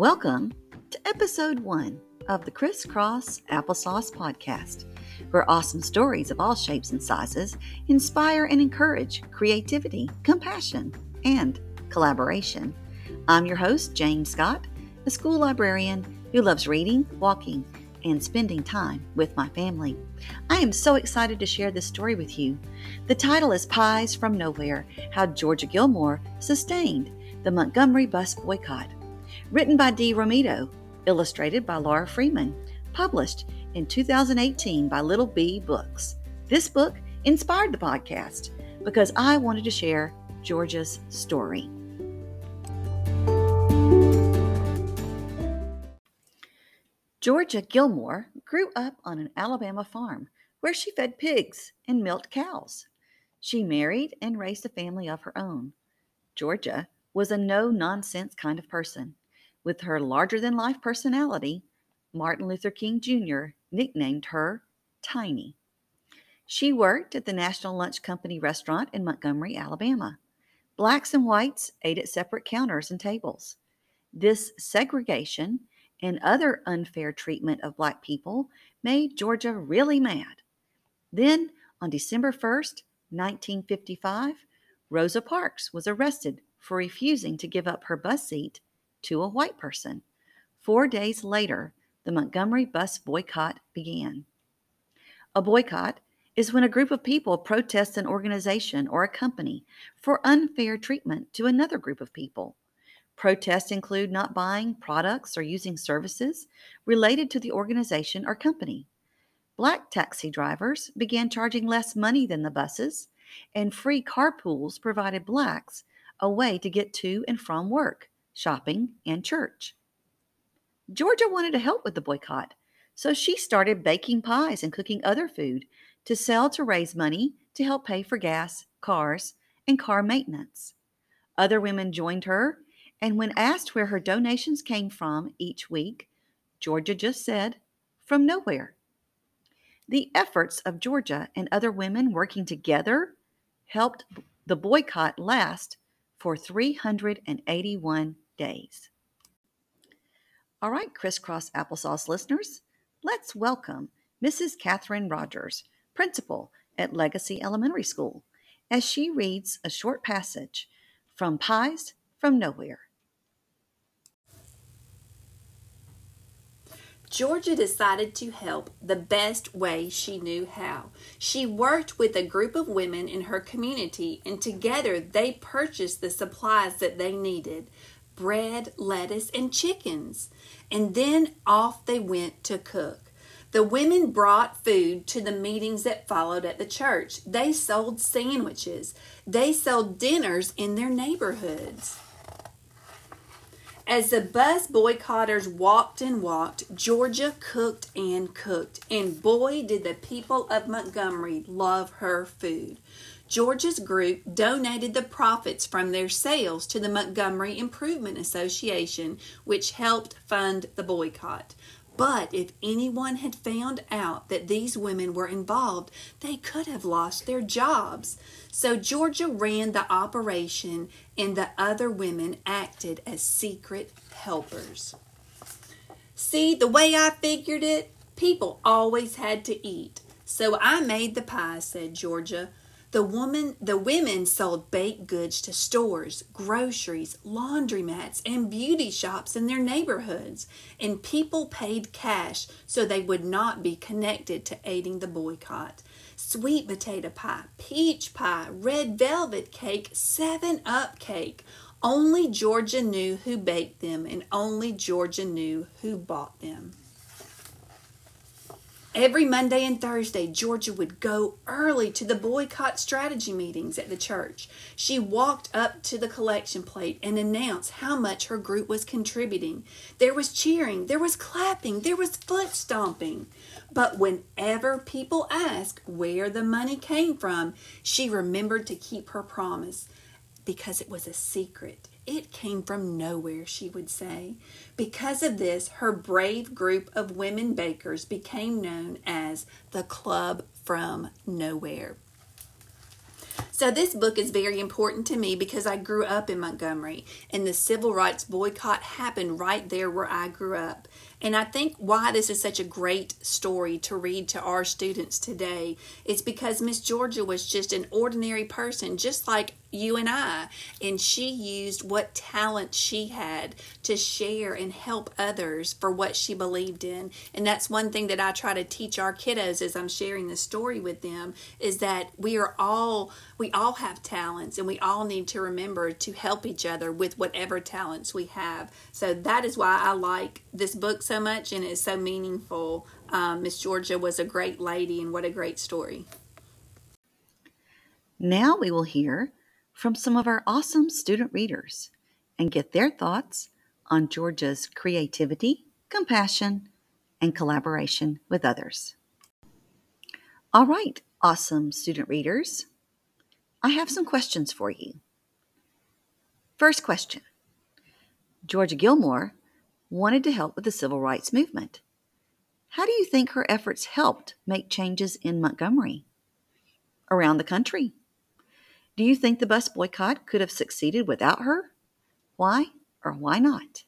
Welcome to episode one of the Crisscross Applesauce Podcast, where awesome stories of all shapes and sizes inspire and encourage creativity, compassion, and collaboration. I'm your host, Jane Scott, a school librarian who loves reading, walking, and spending time with my family. I am so excited to share this story with you. The title is Pies from Nowhere How Georgia Gilmore Sustained the Montgomery Bus Boycott. Written by Dee Romito, illustrated by Laura Freeman, published in 2018 by Little Bee Books. This book inspired the podcast because I wanted to share Georgia's story. Georgia Gilmore grew up on an Alabama farm where she fed pigs and milked cows. She married and raised a family of her own. Georgia was a no nonsense kind of person. With her larger than life personality, Martin Luther King Jr. nicknamed her Tiny. She worked at the National Lunch Company restaurant in Montgomery, Alabama. Blacks and whites ate at separate counters and tables. This segregation and other unfair treatment of black people made Georgia really mad. Then, on December 1st, 1955, Rosa Parks was arrested for refusing to give up her bus seat to a white person. Four days later, the Montgomery bus boycott began. A boycott is when a group of people protests an organization or a company for unfair treatment to another group of people. Protests include not buying products or using services related to the organization or company. Black taxi drivers began charging less money than the buses, and free carpools provided blacks a way to get to and from work, shopping, and church. Georgia wanted to help with the boycott, so she started baking pies and cooking other food to sell to raise money to help pay for gas, cars, and car maintenance. Other women joined her, and when asked where her donations came from each week, Georgia just said, from nowhere. The efforts of Georgia and other women working together helped the boycott last for 381 days. All right, crisscross applesauce listeners, let's welcome Mrs. Catherine Rogers, principal at Legacy Elementary School, as she reads a short passage from Pies from Nowhere. Georgia decided to help the best way she knew how. She worked with a group of women in her community, and together they purchased the supplies that they needed bread, lettuce, and chickens. And then off they went to cook. The women brought food to the meetings that followed at the church. They sold sandwiches. They sold dinners in their neighborhoods. As the bus boycotters walked and walked, Georgia cooked and cooked, and boy, did the people of Montgomery love her food. Georgia's group donated the profits from their sales to the Montgomery Improvement Association, which helped fund the boycott. But if anyone had found out that these women were involved, they could have lost their jobs. So Georgia ran the operation, and the other women acted as secret helpers. See, the way I figured it, people always had to eat. So I made the pie, said Georgia. The woman, the women sold baked goods to stores, groceries, laundromats, and beauty shops in their neighborhoods, and people paid cash so they would not be connected to aiding the boycott. Sweet potato pie, peach pie, red velvet cake, 7 Up cake. Only Georgia knew who baked them, and only Georgia knew who bought them. Every Monday and Thursday, Georgia would go early to the boycott strategy meetings at the church. She walked up to the collection plate and announced how much her group was contributing. There was cheering, there was clapping, there was foot stomping. But whenever people asked where the money came from, she remembered to keep her promise because it was a secret. It came from nowhere, she would say. Because of this, her brave group of women bakers became known as the Club from Nowhere. So, this book is very important to me because I grew up in Montgomery and the civil rights boycott happened right there where I grew up. And I think why this is such a great story to read to our students today is because Miss Georgia was just an ordinary person, just like you and I. And she used what talent she had to share and help others for what she believed in. And that's one thing that I try to teach our kiddos as I'm sharing the story with them is that we are all we all have talents and we all need to remember to help each other with whatever talents we have. So that is why I like this book so much and it's so meaningful. Um, Miss Georgia was a great lady, and what a great story. Now we will hear from some of our awesome student readers and get their thoughts on Georgia's creativity, compassion, and collaboration with others. All right, awesome student readers, I have some questions for you. First question Georgia Gilmore wanted to help with the civil rights movement. How do you think her efforts helped make changes in Montgomery? Around the country? Do you think the bus boycott could have succeeded without her? Why or why not?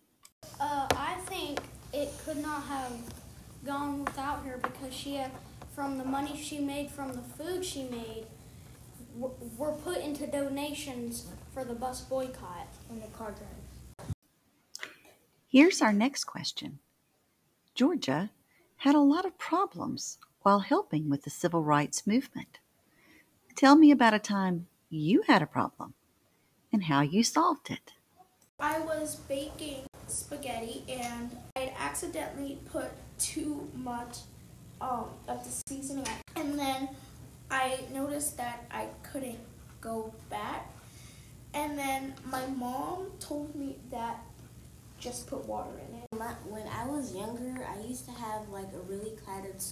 Uh, I think it could not have gone without her because she had, from the money she made from the food she made, were put into donations for the bus boycott and the car drive. Here's our next question Georgia had a lot of problems while helping with the civil rights movement. Tell me about a time you had a problem and how you solved it. I was baking spaghetti and I accidentally put too much um, of the seasoning and then I noticed that I couldn't go back and then my mom told me that just put water in it. When I was younger, I used to have like a really cluttered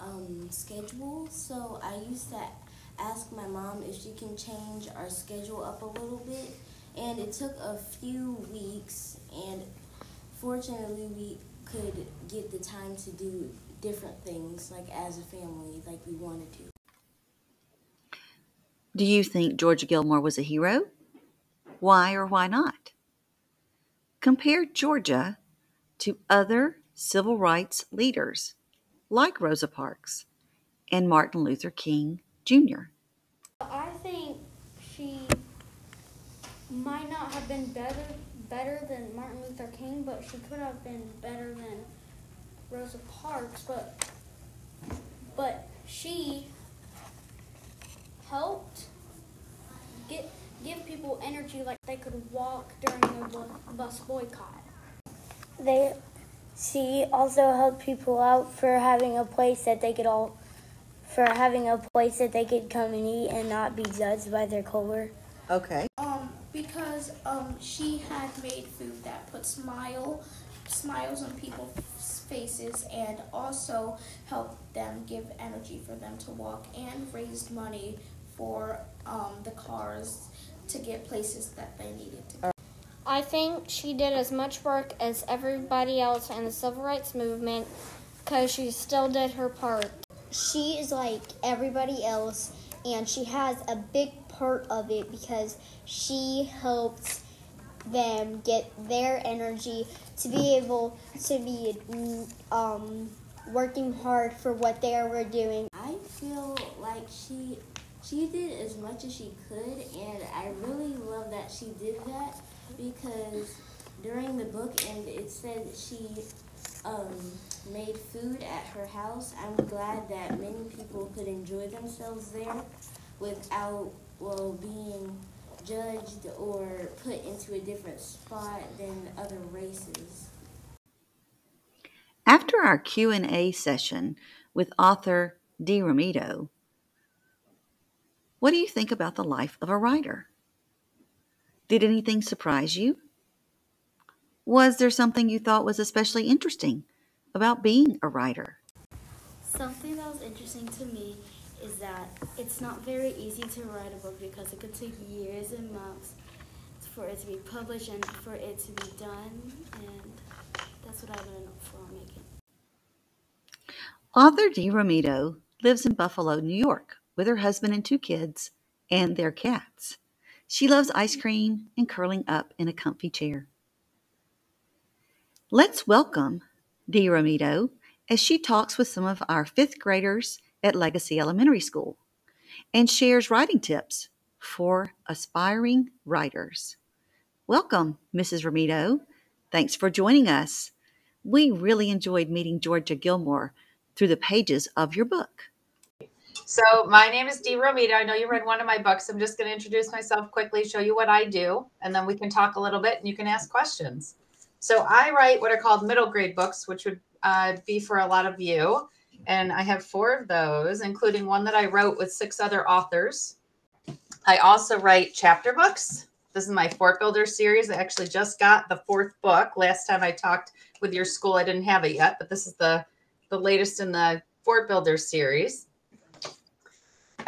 um, schedule, so I used to ask my mom if she can change our schedule up a little bit, and it took a few weeks, and fortunately we could get the time to do different things like as a family like we wanted to. Do you think Georgia Gilmore was a hero? Why or why not? Compare Georgia to other civil rights leaders like Rosa Parks and Martin Luther King Jr. I think she might not have been better better than Martin Luther King, but she could have been better than Rosa Parks, but but she helped get give people energy like they could walk during the bus boycott. They she also helped people out for having a place that they could all for having a place that they could come and eat and not be judged by their color. Okay. Um, because um, she had made food that put smile smiles on people's faces and also helped them give energy for them to walk and raised money for um, the cars to get places that they needed to go. I think she did as much work as everybody else in the civil rights movement because she still did her part. She is like everybody else, and she has a big part of it because she helps them get their energy to be able to be um, working hard for what they were doing. I feel like she she did as much as she could, and I really love that she did that because during the book, and it said she um, made food at her house. I'm glad that many people could enjoy themselves there without well being judged or put into a different spot than other races. After our Q&A session with author Dee Romito, what do you think about the life of a writer? Did anything surprise you? Was there something you thought was especially interesting about being a writer? Something that was interesting to me is that it's not very easy to write a book because it could take years and months for it to be published and for it to be done, and that's what I learned from making. Author Dee Romito lives in Buffalo, New York, with her husband and two kids and their cats. She loves ice cream and curling up in a comfy chair. Let's welcome Dee Romito as she talks with some of our fifth graders at Legacy Elementary School and shares writing tips for aspiring writers. Welcome, Mrs. Romito. Thanks for joining us. We really enjoyed meeting Georgia Gilmore through the pages of your book. So, my name is Dee Romito. I know you read one of my books. I'm just going to introduce myself quickly, show you what I do, and then we can talk a little bit and you can ask questions. So, I write what are called middle grade books, which would uh, be for a lot of you. And I have four of those, including one that I wrote with six other authors. I also write chapter books. This is my Fort Builder series. I actually just got the fourth book. Last time I talked with your school, I didn't have it yet, but this is the, the latest in the Fort Builder series.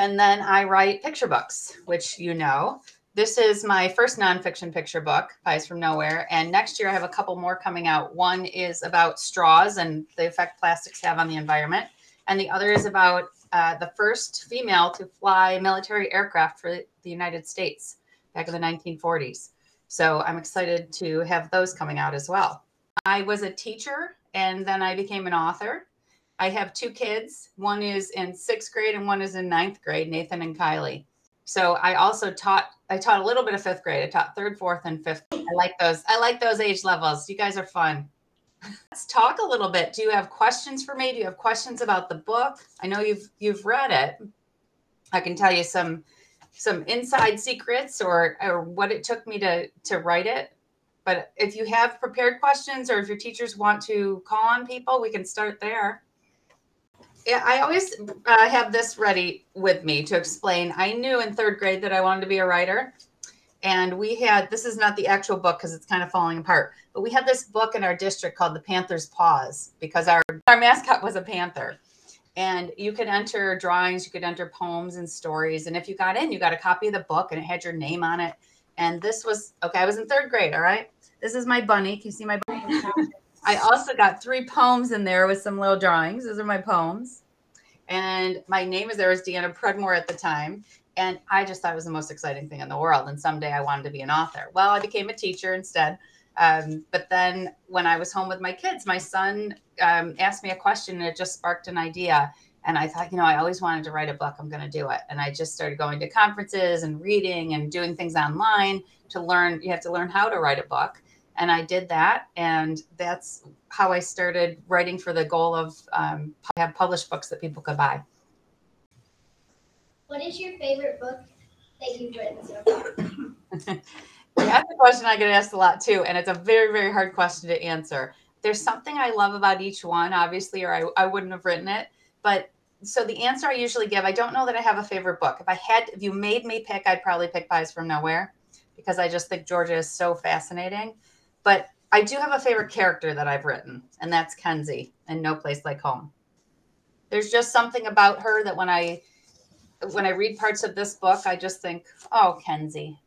And then I write picture books, which you know. This is my first nonfiction picture book, Pies from Nowhere. And next year I have a couple more coming out. One is about straws and the effect plastics have on the environment. And the other is about uh, the first female to fly military aircraft for the United States back in the 1940s. So I'm excited to have those coming out as well. I was a teacher and then I became an author. I have two kids. One is in sixth grade and one is in ninth grade, Nathan and Kylie. So I also taught I taught a little bit of fifth grade. I taught third, fourth, and fifth. I like those. I like those age levels. You guys are fun. Let's talk a little bit. Do you have questions for me? Do you have questions about the book? I know you've you've read it. I can tell you some some inside secrets or or what it took me to to write it. But if you have prepared questions or if your teachers want to call on people, we can start there. Yeah, I always uh, have this ready with me to explain. I knew in third grade that I wanted to be a writer. And we had this is not the actual book because it's kind of falling apart, but we had this book in our district called The Panther's Paws because our, our mascot was a panther and you could enter drawings you could enter poems and stories and if you got in you got a copy of the book and it had your name on it and this was okay i was in third grade all right this is my bunny can you see my bunny i also got three poems in there with some little drawings those are my poems and my name is there was deanna predmore at the time and i just thought it was the most exciting thing in the world and someday i wanted to be an author well i became a teacher instead um, but then when I was home with my kids, my son um, asked me a question and it just sparked an idea. And I thought, you know, I always wanted to write a book. I'm going to do it. And I just started going to conferences and reading and doing things online to learn. You have to learn how to write a book. And I did that. And that's how I started writing for the goal of um, have published books that people could buy. What is your favorite book that you've written so far? That's a question I get asked a lot too, and it's a very, very hard question to answer. There's something I love about each one, obviously, or I, I wouldn't have written it. But so the answer I usually give, I don't know that I have a favorite book. If I had, if you made me pick, I'd probably pick Pies from Nowhere because I just think Georgia is so fascinating. But I do have a favorite character that I've written, and that's Kenzie in No Place Like Home. There's just something about her that when I when I read parts of this book, I just think, oh, Kenzie,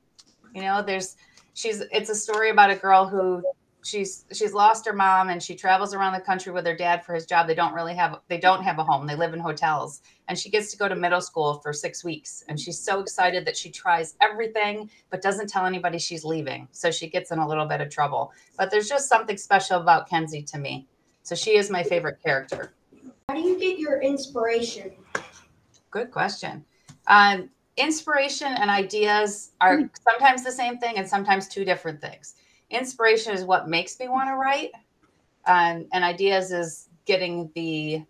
you know, there's she's it's a story about a girl who she's she's lost her mom and she travels around the country with her dad for his job. They don't really have they don't have a home. They live in hotels. And she gets to go to middle school for 6 weeks and she's so excited that she tries everything but doesn't tell anybody she's leaving. So she gets in a little bit of trouble. But there's just something special about Kenzie to me. So she is my favorite character. How do you get your inspiration? Good question. Um, inspiration and ideas are hmm. sometimes the same thing and sometimes two different things. Inspiration is what makes me want to write, um, and ideas is getting the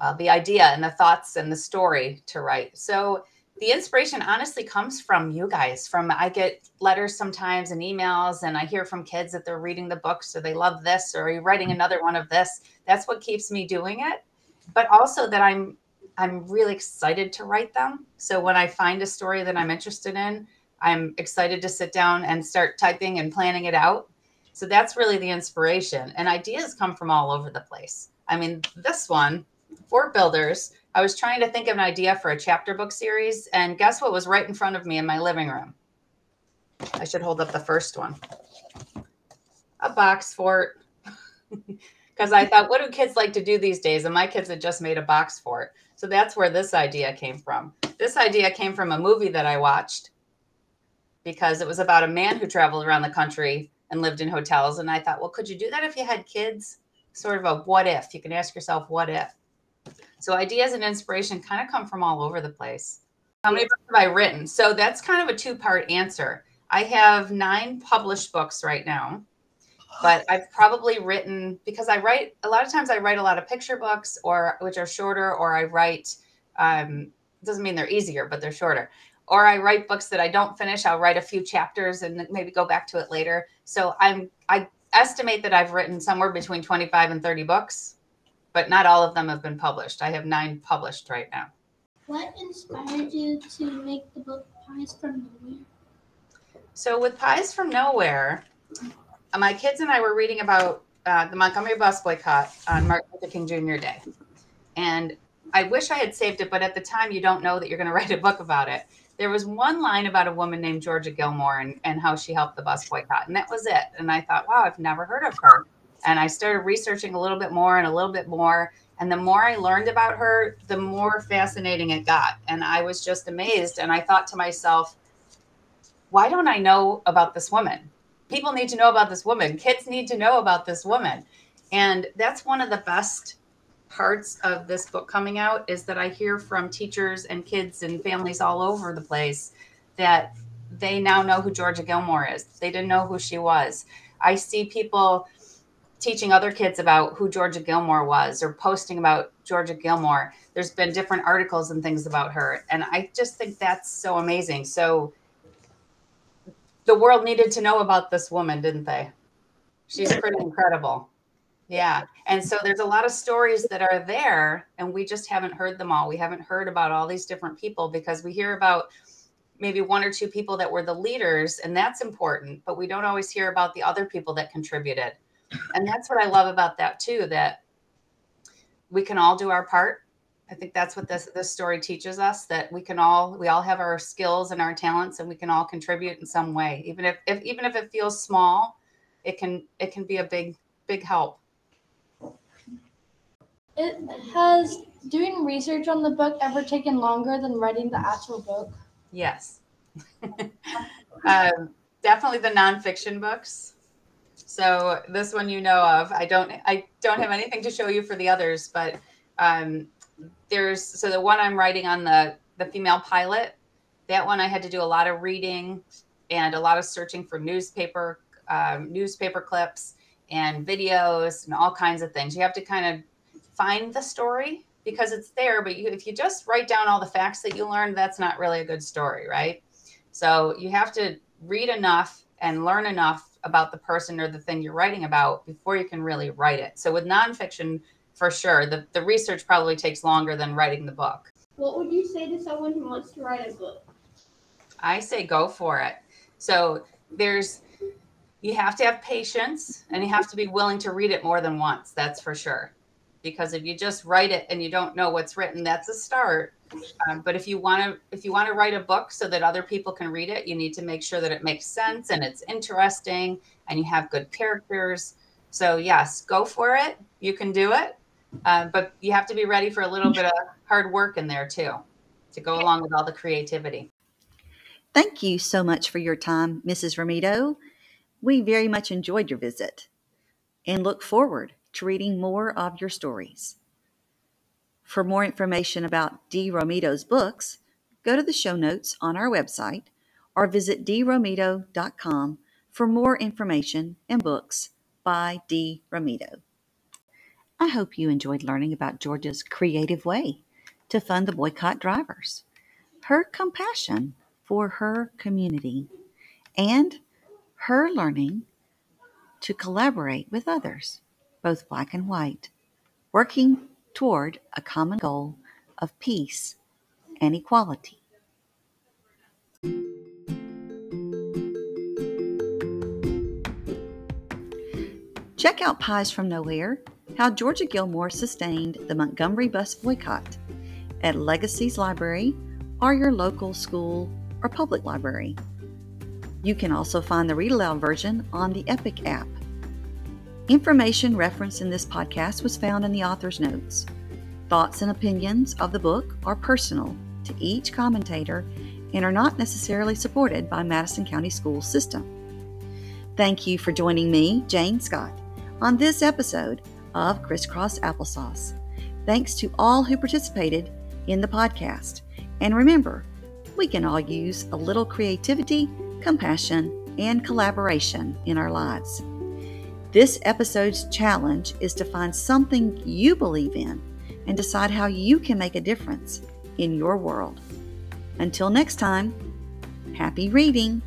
uh, the idea and the thoughts and the story to write. So the inspiration honestly comes from you guys. From I get letters sometimes and emails, and I hear from kids that they're reading the books or they love this or are you writing another one of this. That's what keeps me doing it. But also that I'm I'm really excited to write them. So when I find a story that I'm interested in, I'm excited to sit down and start typing and planning it out. So that's really the inspiration. And ideas come from all over the place. I mean, this one, Fort Builders, I was trying to think of an idea for a chapter book series. And guess what was right in front of me in my living room? I should hold up the first one a box fort. because I thought, what do kids like to do these days? And my kids had just made a box fort. So that's where this idea came from. This idea came from a movie that I watched because it was about a man who traveled around the country and lived in hotels. And I thought, well, could you do that if you had kids? Sort of a what if. You can ask yourself, what if? So ideas and inspiration kind of come from all over the place. How many books have I written? So that's kind of a two part answer. I have nine published books right now, but I've probably written because I write a lot of times I write a lot of picture books or which are shorter, or I write, um, doesn't mean they're easier, but they're shorter. Or I write books that I don't finish. I'll write a few chapters and maybe go back to it later. So I'm I estimate that I've written somewhere between 25 and 30 books, but not all of them have been published. I have nine published right now. What inspired you to make the book Pies from Nowhere? So with Pies from Nowhere, my kids and I were reading about uh, the Montgomery bus boycott on Martin Luther King Jr. Day. And I wish I had saved it, but at the time you don't know that you're going to write a book about it. There was one line about a woman named Georgia Gilmore and, and how she helped the bus boycott. And that was it. And I thought, wow, I've never heard of her. And I started researching a little bit more and a little bit more. And the more I learned about her, the more fascinating it got. And I was just amazed. And I thought to myself, why don't I know about this woman? People need to know about this woman. Kids need to know about this woman. And that's one of the best parts of this book coming out is that I hear from teachers and kids and families all over the place that they now know who Georgia Gilmore is. They didn't know who she was. I see people teaching other kids about who Georgia Gilmore was or posting about Georgia Gilmore. There's been different articles and things about her. And I just think that's so amazing. So the world needed to know about this woman, didn't they? She's pretty incredible. Yeah. And so there's a lot of stories that are there, and we just haven't heard them all. We haven't heard about all these different people because we hear about maybe one or two people that were the leaders, and that's important, but we don't always hear about the other people that contributed. And that's what I love about that too, that we can all do our part. I think that's what this this story teaches us that we can all we all have our skills and our talents and we can all contribute in some way. Even if, if even if it feels small, it can it can be a big big help. It has doing research on the book ever taken longer than writing the actual book? Yes. um, definitely the nonfiction books. So this one you know of. I don't I don't have anything to show you for the others, but um, there's so the one I'm writing on the the female pilot. That one I had to do a lot of reading and a lot of searching for newspaper um, newspaper clips and videos and all kinds of things. You have to kind of find the story because it's there, but you, if you just write down all the facts that you learned, that's not really a good story, right? So you have to read enough and learn enough about the person or the thing you're writing about before you can really write it. So with nonfiction, for sure, the, the research probably takes longer than writing the book. What would you say to someone who wants to write a book? I say go for it. So there's you have to have patience and you have to be willing to read it more than once. That's for sure. Because if you just write it and you don't know what's written, that's a start. Um, but if you want to, if you want to write a book so that other people can read it, you need to make sure that it makes sense and it's interesting and you have good characters. So yes, go for it. You can do it, uh, but you have to be ready for a little bit of hard work in there too, to go along with all the creativity. Thank you so much for your time, Mrs. Romito. We very much enjoyed your visit and look forward to reading more of your stories. For more information about Dee Romito's books, go to the show notes on our website or visit deeromito.com for more information and books by D. Romito. I hope you enjoyed learning about Georgia's creative way to fund the boycott drivers, her compassion for her community, and her learning to collaborate with others, both black and white, working toward a common goal of peace and equality. Check out Pies from Nowhere How Georgia Gilmore Sustained the Montgomery Bus Boycott at Legacies Library or your local school or public library. You can also find the read aloud version on the Epic app. Information referenced in this podcast was found in the author's notes. Thoughts and opinions of the book are personal to each commentator and are not necessarily supported by Madison County School System. Thank you for joining me, Jane Scott, on this episode of Crisscross Applesauce. Thanks to all who participated in the podcast. And remember, we can all use a little creativity, compassion, and collaboration in our lives. This episode's challenge is to find something you believe in and decide how you can make a difference in your world. Until next time, happy reading!